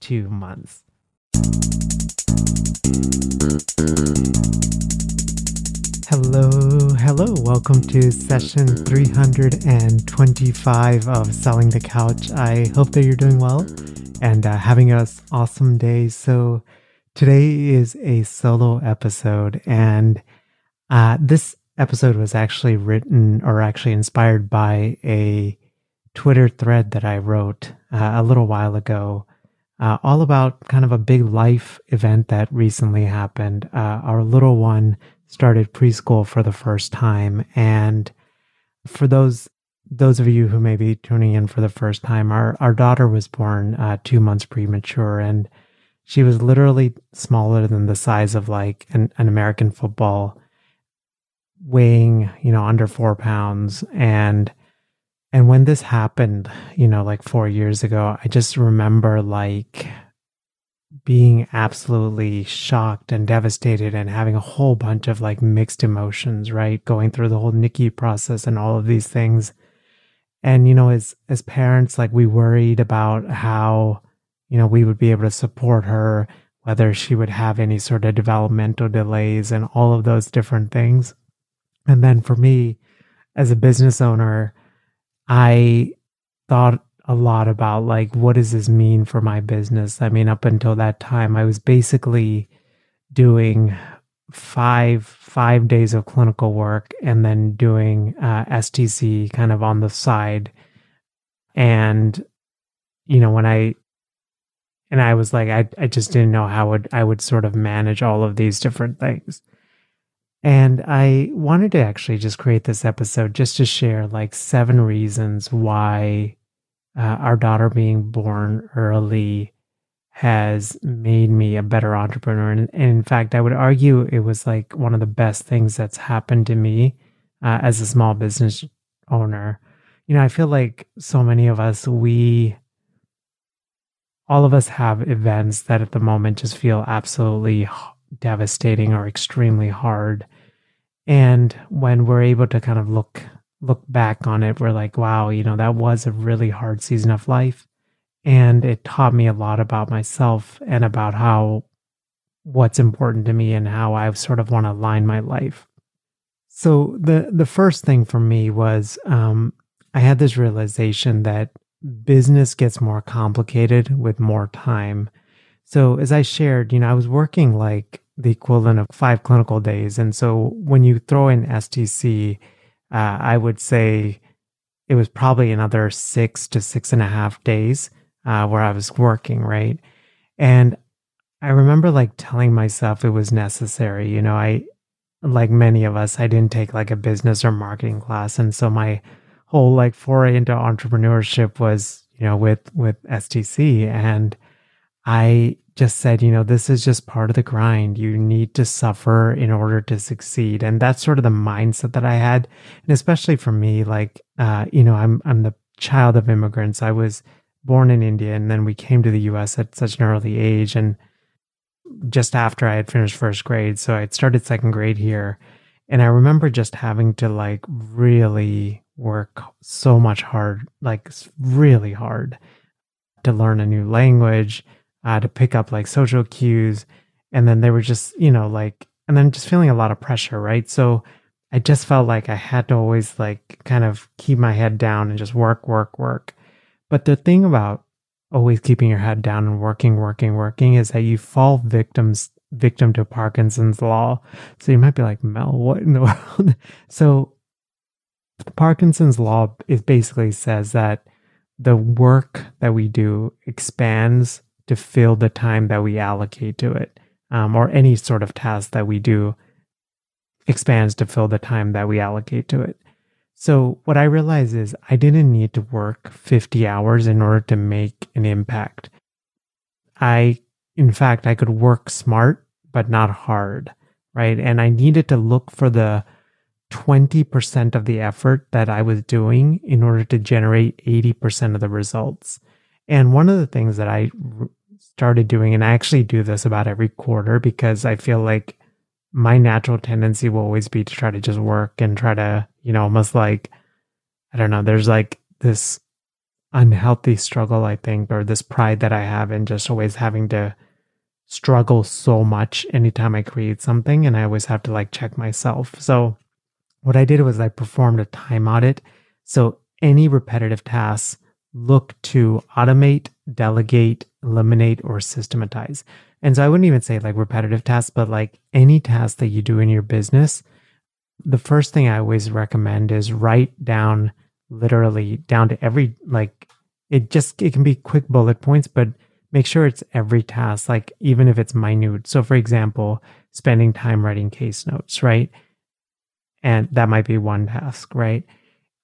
two months. Hello, hello. Welcome to session 325 of Selling the Couch. I hope that you're doing well and uh, having an awesome day. So, today is a solo episode, and uh, this episode was actually written or actually inspired by a Twitter thread that I wrote uh, a little while ago uh, all about kind of a big life event that recently happened. Uh, our little one started preschool for the first time, and for those those of you who may be tuning in for the first time, our our daughter was born uh, two months premature, and she was literally smaller than the size of like an, an American football, weighing you know under four pounds, and and when this happened, you know, like four years ago, I just remember like being absolutely shocked and devastated and having a whole bunch of like mixed emotions, right? Going through the whole NICU process and all of these things. And, you know, as, as parents, like we worried about how, you know, we would be able to support her, whether she would have any sort of developmental delays and all of those different things. And then for me, as a business owner, I thought a lot about like what does this mean for my business? I mean, up until that time, I was basically doing five five days of clinical work and then doing uh, STC kind of on the side. And you know, when I and I was like, I I just didn't know how would I would sort of manage all of these different things. And I wanted to actually just create this episode just to share like seven reasons why uh, our daughter being born early has made me a better entrepreneur. And, and, in fact, I would argue it was like one of the best things that's happened to me uh, as a small business owner. You know, I feel like so many of us, we, all of us have events that at the moment just feel absolutely devastating or extremely hard. And when we're able to kind of look look back on it, we're like, wow, you know, that was a really hard season of life. And it taught me a lot about myself and about how what's important to me and how I sort of want to align my life. So the the first thing for me was um, I had this realization that business gets more complicated with more time. So as I shared, you know, I was working like the equivalent of five clinical days. And so when you throw in STC, uh, I would say it was probably another six to six and a half days uh, where I was working, right? And I remember like telling myself it was necessary. You know, I, like many of us, I didn't take like a business or marketing class. And so my whole like foray into entrepreneurship was, you know, with, with STC. And I just said, you know, this is just part of the grind. You need to suffer in order to succeed. And that's sort of the mindset that I had. And especially for me, like, uh, you know, I'm, I'm the child of immigrants. I was born in India and then we came to the US at such an early age. And just after I had finished first grade. So I had started second grade here. And I remember just having to like really work so much hard, like really hard to learn a new language, uh, to pick up like social cues. And then they were just, you know, like, and then just feeling a lot of pressure, right? So I just felt like I had to always like kind of keep my head down and just work, work, work. But the thing about always keeping your head down and working, working, working is that you fall victims victim to Parkinson's law. So you might be like, Mel, what in the world? so Parkinson's law is basically says that the work that we do expands to fill the time that we allocate to it, um, or any sort of task that we do expands to fill the time that we allocate to it. So what I realized is I didn't need to work 50 hours in order to make an impact. I, in fact, I could work smart, but not hard, right? And I needed to look for the 20% of the effort that I was doing in order to generate 80% of the results. And one of the things that I started doing, and I actually do this about every quarter because I feel like my natural tendency will always be to try to just work and try to, you know, almost like, I don't know, there's like this unhealthy struggle, I think, or this pride that I have in just always having to struggle so much anytime I create something. And I always have to like check myself. So what I did was I performed a time audit. So any repetitive tasks look to automate, delegate, eliminate, or systematize. And so I wouldn't even say like repetitive tasks, but like any task that you do in your business, the first thing I always recommend is write down literally down to every like it just it can be quick bullet points, but make sure it's every task, like even if it's minute. So for example, spending time writing case notes, right? And that might be one task, right?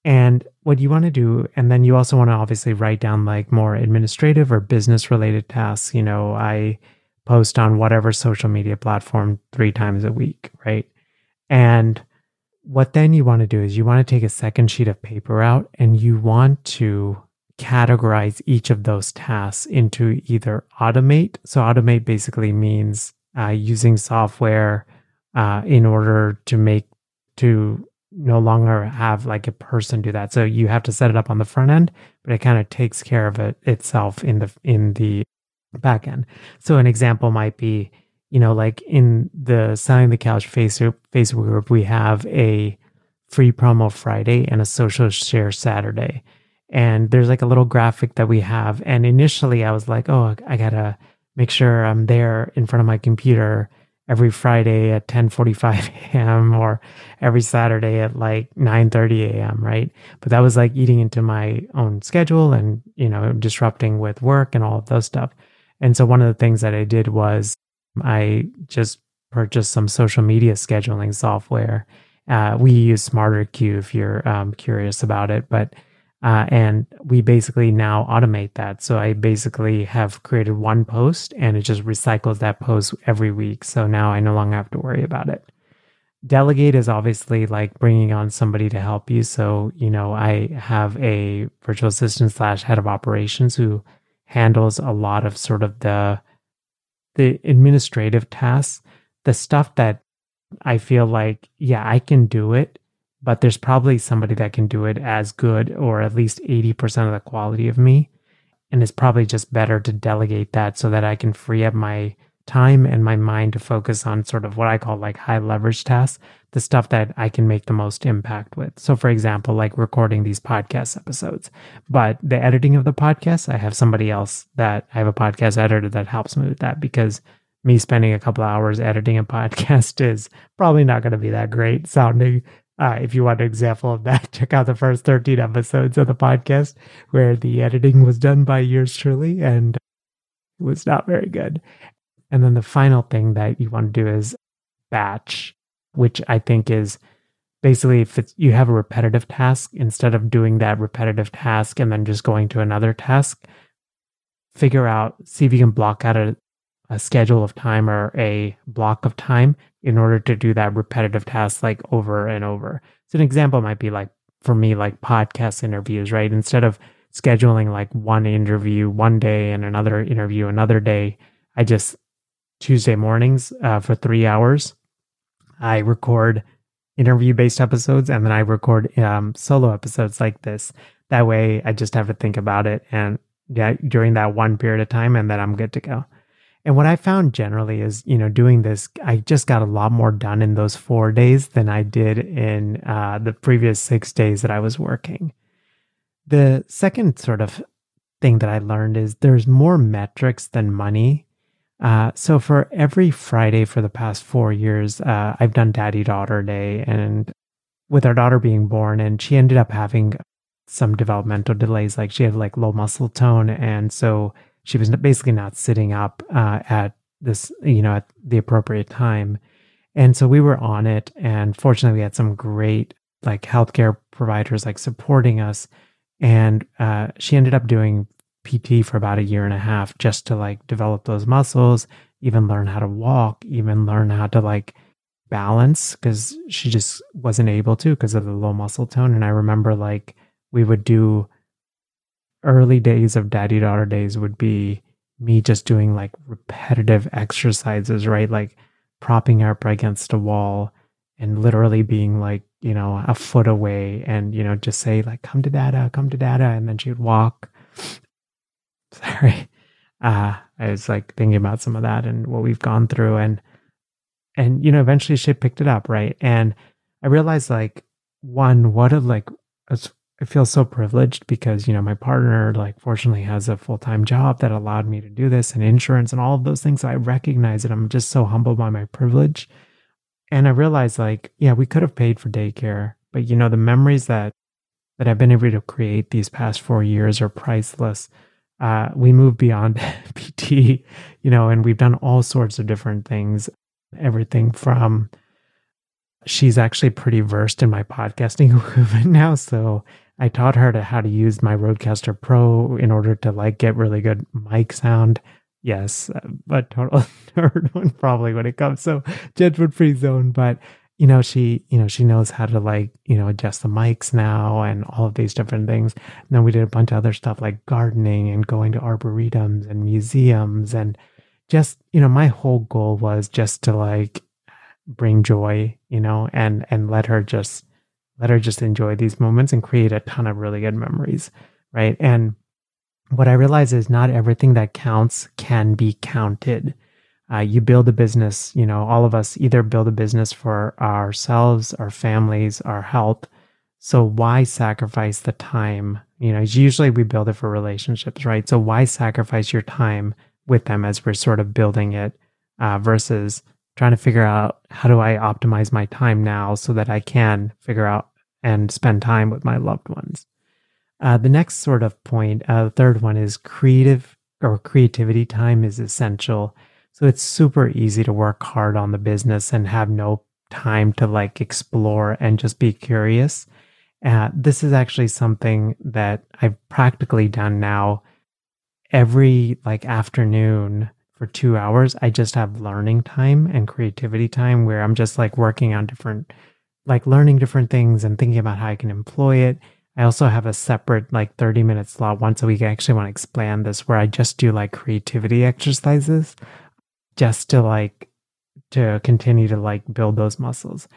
And what you want to do, and then you also want to obviously write down like more administrative or business related tasks. You know, I post on whatever social media platform three times a week, right? And what then you want to do is you want to take a second sheet of paper out and you want to categorize each of those tasks into either automate. So, automate basically means uh, using software uh, in order to make to no longer have like a person do that. So you have to set it up on the front end, but it kind of takes care of it itself in the in the back end. So an example might be, you know, like in the selling the couch Facebook Facebook group, we have a free promo Friday and a social share Saturday. And there's like a little graphic that we have. And initially I was like, oh, I gotta make sure I'm there in front of my computer every Friday at 10:45 a.m. or every Saturday at like 9:30 a.m., right? But that was like eating into my own schedule and, you know, disrupting with work and all of those stuff. And so one of the things that I did was I just purchased some social media scheduling software. Uh, we use SmarterQueue if you're um, curious about it, but uh, and we basically now automate that. So I basically have created one post and it just recycles that post every week. So now I no longer have to worry about it. Delegate is obviously like bringing on somebody to help you. So, you know, I have a virtual assistant slash head of operations who handles a lot of sort of the the administrative tasks, the stuff that I feel like, yeah, I can do it but there's probably somebody that can do it as good or at least 80% of the quality of me. And it's probably just better to delegate that so that I can free up my time and my mind to focus on sort of what I call like high leverage tasks, the stuff that I can make the most impact with. So, for example, like recording these podcast episodes, but the editing of the podcast, I have somebody else that I have a podcast editor that helps me with that because me spending a couple hours editing a podcast is probably not going to be that great sounding uh, if you want an example of that, check out the first 13 episodes of the podcast where the editing was done by yours truly and it was not very good. And then the final thing that you want to do is batch, which I think is basically if you have a repetitive task, instead of doing that repetitive task and then just going to another task, figure out, see if you can block out a, a schedule of time or a block of time in order to do that repetitive task like over and over. So an example might be like for me, like podcast interviews, right? Instead of scheduling like one interview one day and another interview another day, I just Tuesday mornings uh, for three hours. I record interview based episodes and then I record um, solo episodes like this. That way I just have to think about it and yeah, during that one period of time and then I'm good to go. And what I found generally is, you know, doing this, I just got a lot more done in those four days than I did in uh, the previous six days that I was working. The second sort of thing that I learned is there's more metrics than money. Uh, so for every Friday for the past four years, uh, I've done Daddy Daughter Day, and with our daughter being born, and she ended up having some developmental delays, like she had like low muscle tone, and so she was basically not sitting up uh, at this, you know, at the appropriate time. And so we were on it. And fortunately, we had some great like healthcare providers like supporting us. And uh, she ended up doing PT for about a year and a half just to like develop those muscles, even learn how to walk, even learn how to like balance because she just wasn't able to because of the low muscle tone. And I remember like we would do early days of daddy daughter days would be me just doing like repetitive exercises, right? Like propping up against a wall and literally being like, you know, a foot away and, you know, just say like, come to dada, come to dada. And then she would walk. Sorry. Uh, I was like thinking about some of that and what we've gone through and, and, you know, eventually she picked it up. Right. And I realized like, one, what a like, I feel so privileged because, you know, my partner, like, fortunately has a full time job that allowed me to do this and insurance and all of those things. I recognize it. I'm just so humbled by my privilege. And I realized, like, yeah, we could have paid for daycare, but, you know, the memories that, that I've been able to create these past four years are priceless. Uh, we moved beyond PT, you know, and we've done all sorts of different things, everything from, she's actually pretty versed in my podcasting equipment now. So I taught her to how to use my Rodecaster Pro in order to like get really good mic sound. Yes, but total nerd one probably when it comes so judgment free zone. But you know, she you know she knows how to like you know adjust the mics now and all of these different things. And then we did a bunch of other stuff like gardening and going to arboretums and museums and just you know my whole goal was just to like bring joy, you know, and and let her just let her just enjoy these moments and create a ton of really good memories, right? And what I realize is not everything that counts can be counted. Uh, you build a business, you know, all of us either build a business for ourselves, our families, our health. So why sacrifice the time? You know, usually we build it for relationships, right? So why sacrifice your time with them as we're sort of building it uh, versus trying to figure out how do I optimize my time now so that I can figure out and spend time with my loved ones. Uh, the next sort of point, uh, the third one is creative or creativity time is essential. So it's super easy to work hard on the business and have no time to like explore and just be curious. Uh, this is actually something that I've practically done now every like afternoon for two hours, I just have learning time and creativity time where I'm just like working on different, like learning different things and thinking about how I can employ it. I also have a separate like 30 minute slot once a week. I actually want to expand this where I just do like creativity exercises just to like to continue to like build those muscles.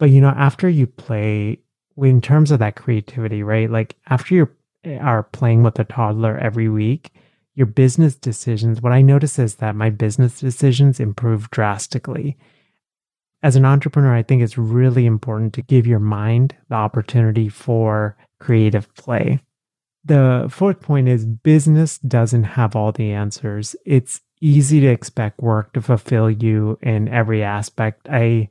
But you know, after you play in terms of that creativity, right? Like after you eh, are playing with a toddler every week, your business decisions, what I notice is that my business decisions improve drastically. As an entrepreneur, I think it's really important to give your mind the opportunity for creative play. The fourth point is business doesn't have all the answers. It's easy to expect work to fulfill you in every aspect. I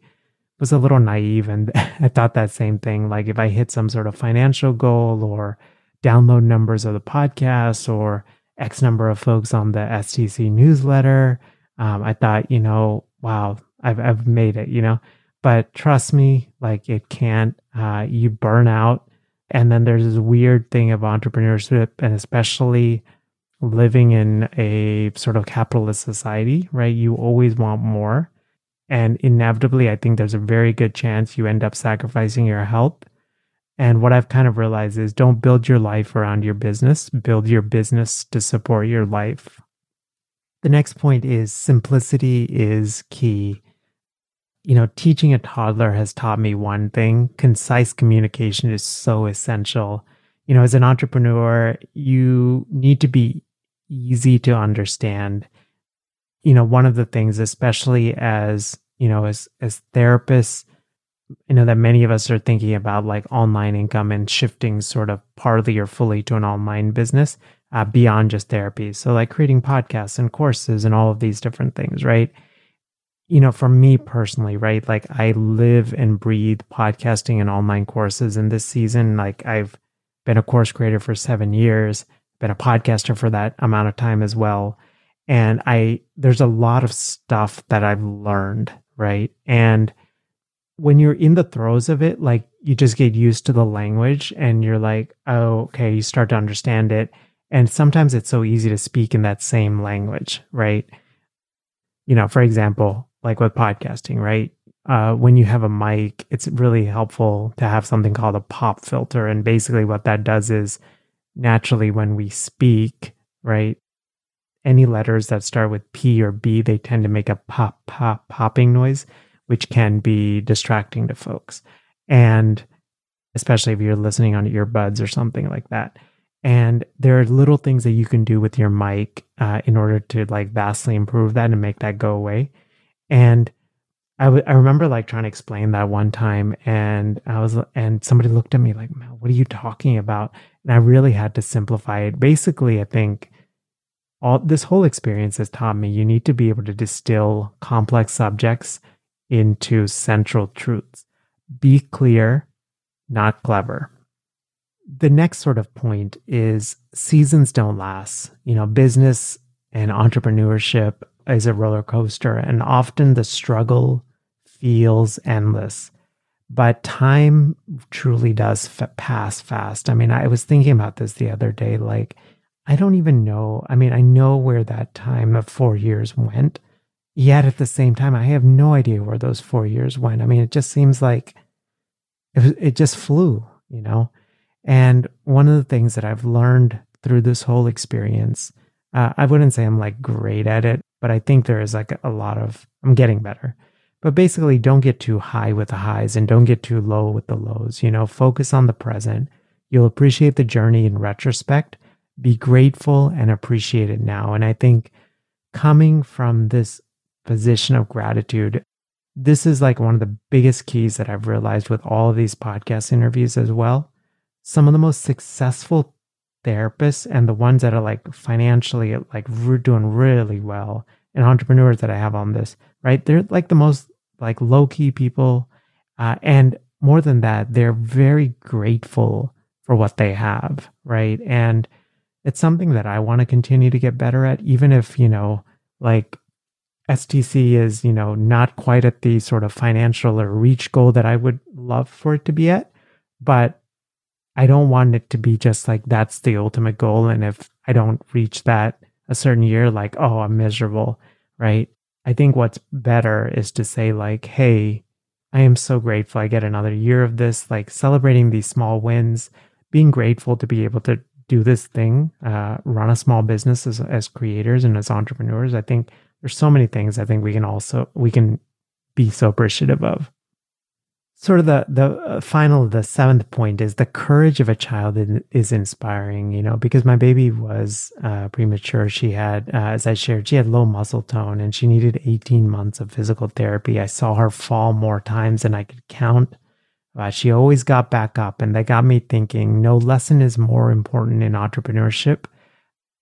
was a little naive and I thought that same thing. Like if I hit some sort of financial goal or download numbers of the podcast or X number of folks on the STC newsletter. Um, I thought, you know, wow, I've, I've made it, you know, but trust me, like it can't, uh, you burn out. And then there's this weird thing of entrepreneurship and especially living in a sort of capitalist society, right? You always want more. And inevitably, I think there's a very good chance you end up sacrificing your health and what I've kind of realized is don't build your life around your business, build your business to support your life. The next point is simplicity is key. You know, teaching a toddler has taught me one thing concise communication is so essential. You know, as an entrepreneur, you need to be easy to understand. You know, one of the things, especially as, you know, as, as therapists, you know, that many of us are thinking about like online income and shifting sort of partly or fully to an online business uh, beyond just therapy. So, like creating podcasts and courses and all of these different things, right? You know, for me personally, right? Like I live and breathe podcasting and online courses. And this season, like I've been a course creator for seven years, been a podcaster for that amount of time as well. And I, there's a lot of stuff that I've learned, right? And when you're in the throes of it, like you just get used to the language and you're like, oh, okay, you start to understand it. And sometimes it's so easy to speak in that same language, right? You know, for example, like with podcasting, right? Uh, when you have a mic, it's really helpful to have something called a pop filter. And basically, what that does is naturally, when we speak, right, any letters that start with P or B, they tend to make a pop, pop, popping noise, which can be distracting to folks. And especially if you're listening on earbuds or something like that. And there are little things that you can do with your mic uh, in order to like vastly improve that and make that go away. And I, w- I remember like trying to explain that one time and I was, and somebody looked at me like, what are you talking about? And I really had to simplify it. Basically, I think all this whole experience has taught me you need to be able to distill complex subjects into central truths. Be clear, not clever the next sort of point is seasons don't last. You know, business and entrepreneurship is a roller coaster, and often the struggle feels endless. But time truly does f- pass fast. I mean, I was thinking about this the other day. Like, I don't even know. I mean, I know where that time of four years went. Yet at the same time, I have no idea where those four years went. I mean, it just seems like it, it just flew, you know? And one of the things that I've learned through this whole experience, uh, I wouldn't say I'm like great at it, but I think there is like a lot of, I'm getting better. But basically, don't get too high with the highs and don't get too low with the lows. You know, focus on the present. You'll appreciate the journey in retrospect. Be grateful and appreciate it now. And I think coming from this position of gratitude, this is like one of the biggest keys that I've realized with all of these podcast interviews as well some of the most successful therapists and the ones that are like financially like doing really well and entrepreneurs that I have on this, right? They're like the most like low key people. Uh, and more than that, they're very grateful for what they have, right? And it's something that I want to continue to get better at, even if, you know, like STC is, you know, not quite at the sort of financial or reach goal that I would love for it to be at. But I don't want it to be just like that's the ultimate goal. And if I don't reach that a certain year, like, oh, I'm miserable, right? I think what's better is to say, like, hey, I am so grateful I get another year of this, like celebrating these small wins, being grateful to be able to do this thing, uh, run a small business as, as creators and as entrepreneurs. I think there's so many things I think we can also, we can be so appreciative of. Sort of the the uh, final the seventh point is the courage of a child is inspiring you know because my baby was uh, premature. She had uh, as i shared she had low muscle tone and she needed 18 months of physical therapy. I saw her fall more times than i could count. Uh, she always got back up and that got me thinking no lesson is more important in entrepreneurship.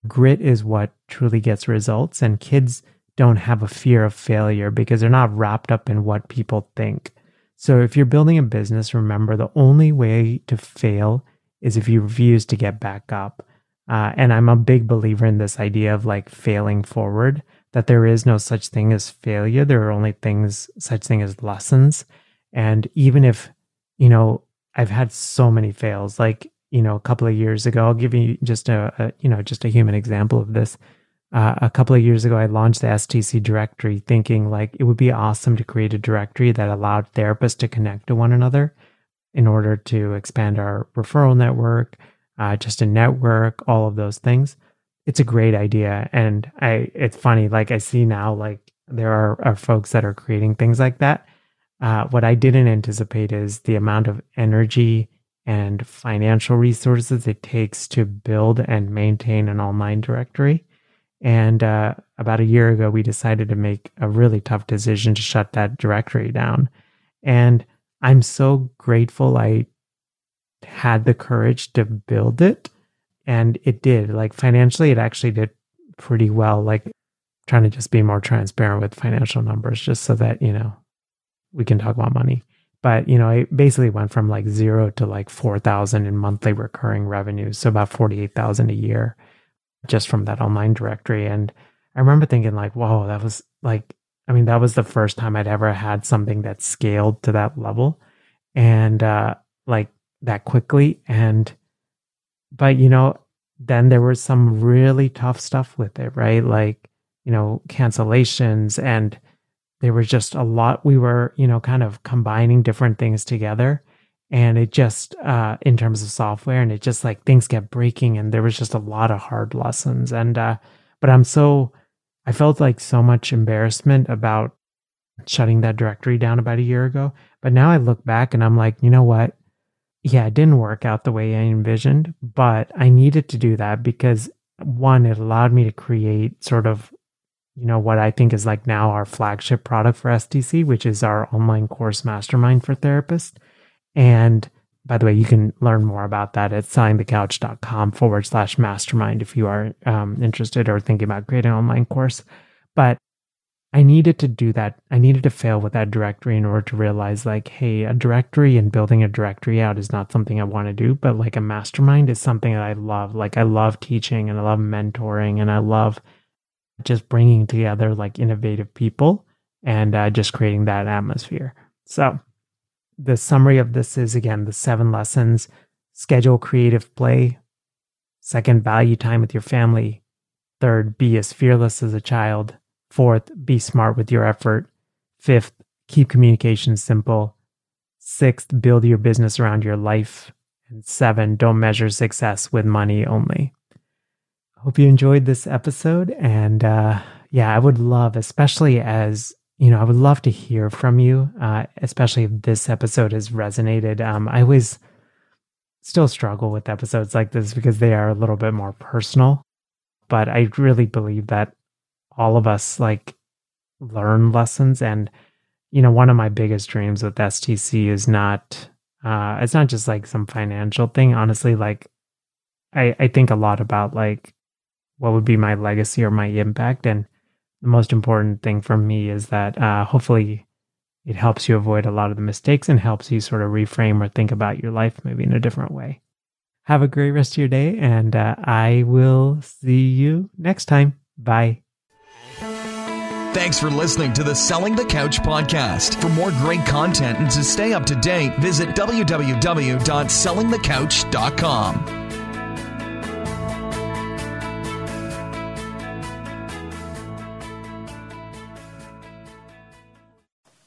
Grit is what truly gets results and kids don't have a fear of failure because they're not wrapped up in what people think so if you're building a business, remember the only way to fail is if you refuse to get back up. Uh, and I'm a big believer in this idea of like failing forward, that there is no such thing as failure. There are only things, such thing as lessons. And even if, you know, I've had so many fails, like, you know, a couple of years ago, I'll give you just a, a you know, just a human example of this uh, a couple of years ago, I launched the STC directory thinking like it would be awesome to create a directory that allowed therapists to connect to one another in order to expand our referral network, uh, just a network, all of those things. it's a great idea. And I, it's funny, like I see now, like there are, are folks that are creating things like that. Uh, what I didn't anticipate is the amount of energy and financial resources it takes to build and maintain an online directory. And uh, about a year ago, we decided to make a really tough decision to shut that directory down. And I'm so grateful I had the courage to build it. And it did. Like financially, it actually did pretty well. Like trying to just be more transparent with financial numbers, just so that, you know, we can talk about money. But, you know, I basically went from like zero to like 4,000 in monthly recurring revenues. So about 48,000 a year just from that online directory. And I remember thinking like, whoa, that was like, I mean, that was the first time I'd ever had something that scaled to that level and, uh, like that quickly. And, but, you know, then there was some really tough stuff with it, right? Like, you know, cancellations and there was just a lot. We were, you know, kind of combining different things together. And it just, uh, in terms of software, and it just like things kept breaking, and there was just a lot of hard lessons. And, uh, but I'm so, I felt like so much embarrassment about shutting that directory down about a year ago. But now I look back and I'm like, you know what? Yeah, it didn't work out the way I envisioned, but I needed to do that because one, it allowed me to create sort of, you know, what I think is like now our flagship product for STC, which is our online course mastermind for therapists. And by the way, you can learn more about that at sellingthecouch.com forward slash mastermind if you are um, interested or thinking about creating an online course. But I needed to do that. I needed to fail with that directory in order to realize, like, hey, a directory and building a directory out is not something I want to do, but like a mastermind is something that I love. Like, I love teaching and I love mentoring and I love just bringing together like innovative people and uh, just creating that atmosphere. So, the summary of this is again the seven lessons schedule creative play. Second, value time with your family. Third, be as fearless as a child. Fourth, be smart with your effort. Fifth, keep communication simple. Sixth, build your business around your life. And seven, don't measure success with money only. Hope you enjoyed this episode. And uh, yeah, I would love, especially as you know, I would love to hear from you, uh, especially if this episode has resonated. Um, I always still struggle with episodes like this because they are a little bit more personal, but I really believe that all of us like learn lessons. And, you know, one of my biggest dreams with STC is not, uh, it's not just like some financial thing. Honestly, like, I, I think a lot about like what would be my legacy or my impact. And, the most important thing for me is that uh, hopefully it helps you avoid a lot of the mistakes and helps you sort of reframe or think about your life maybe in a different way. Have a great rest of your day, and uh, I will see you next time. Bye. Thanks for listening to the Selling the Couch podcast. For more great content and to stay up to date, visit www.sellingthecouch.com.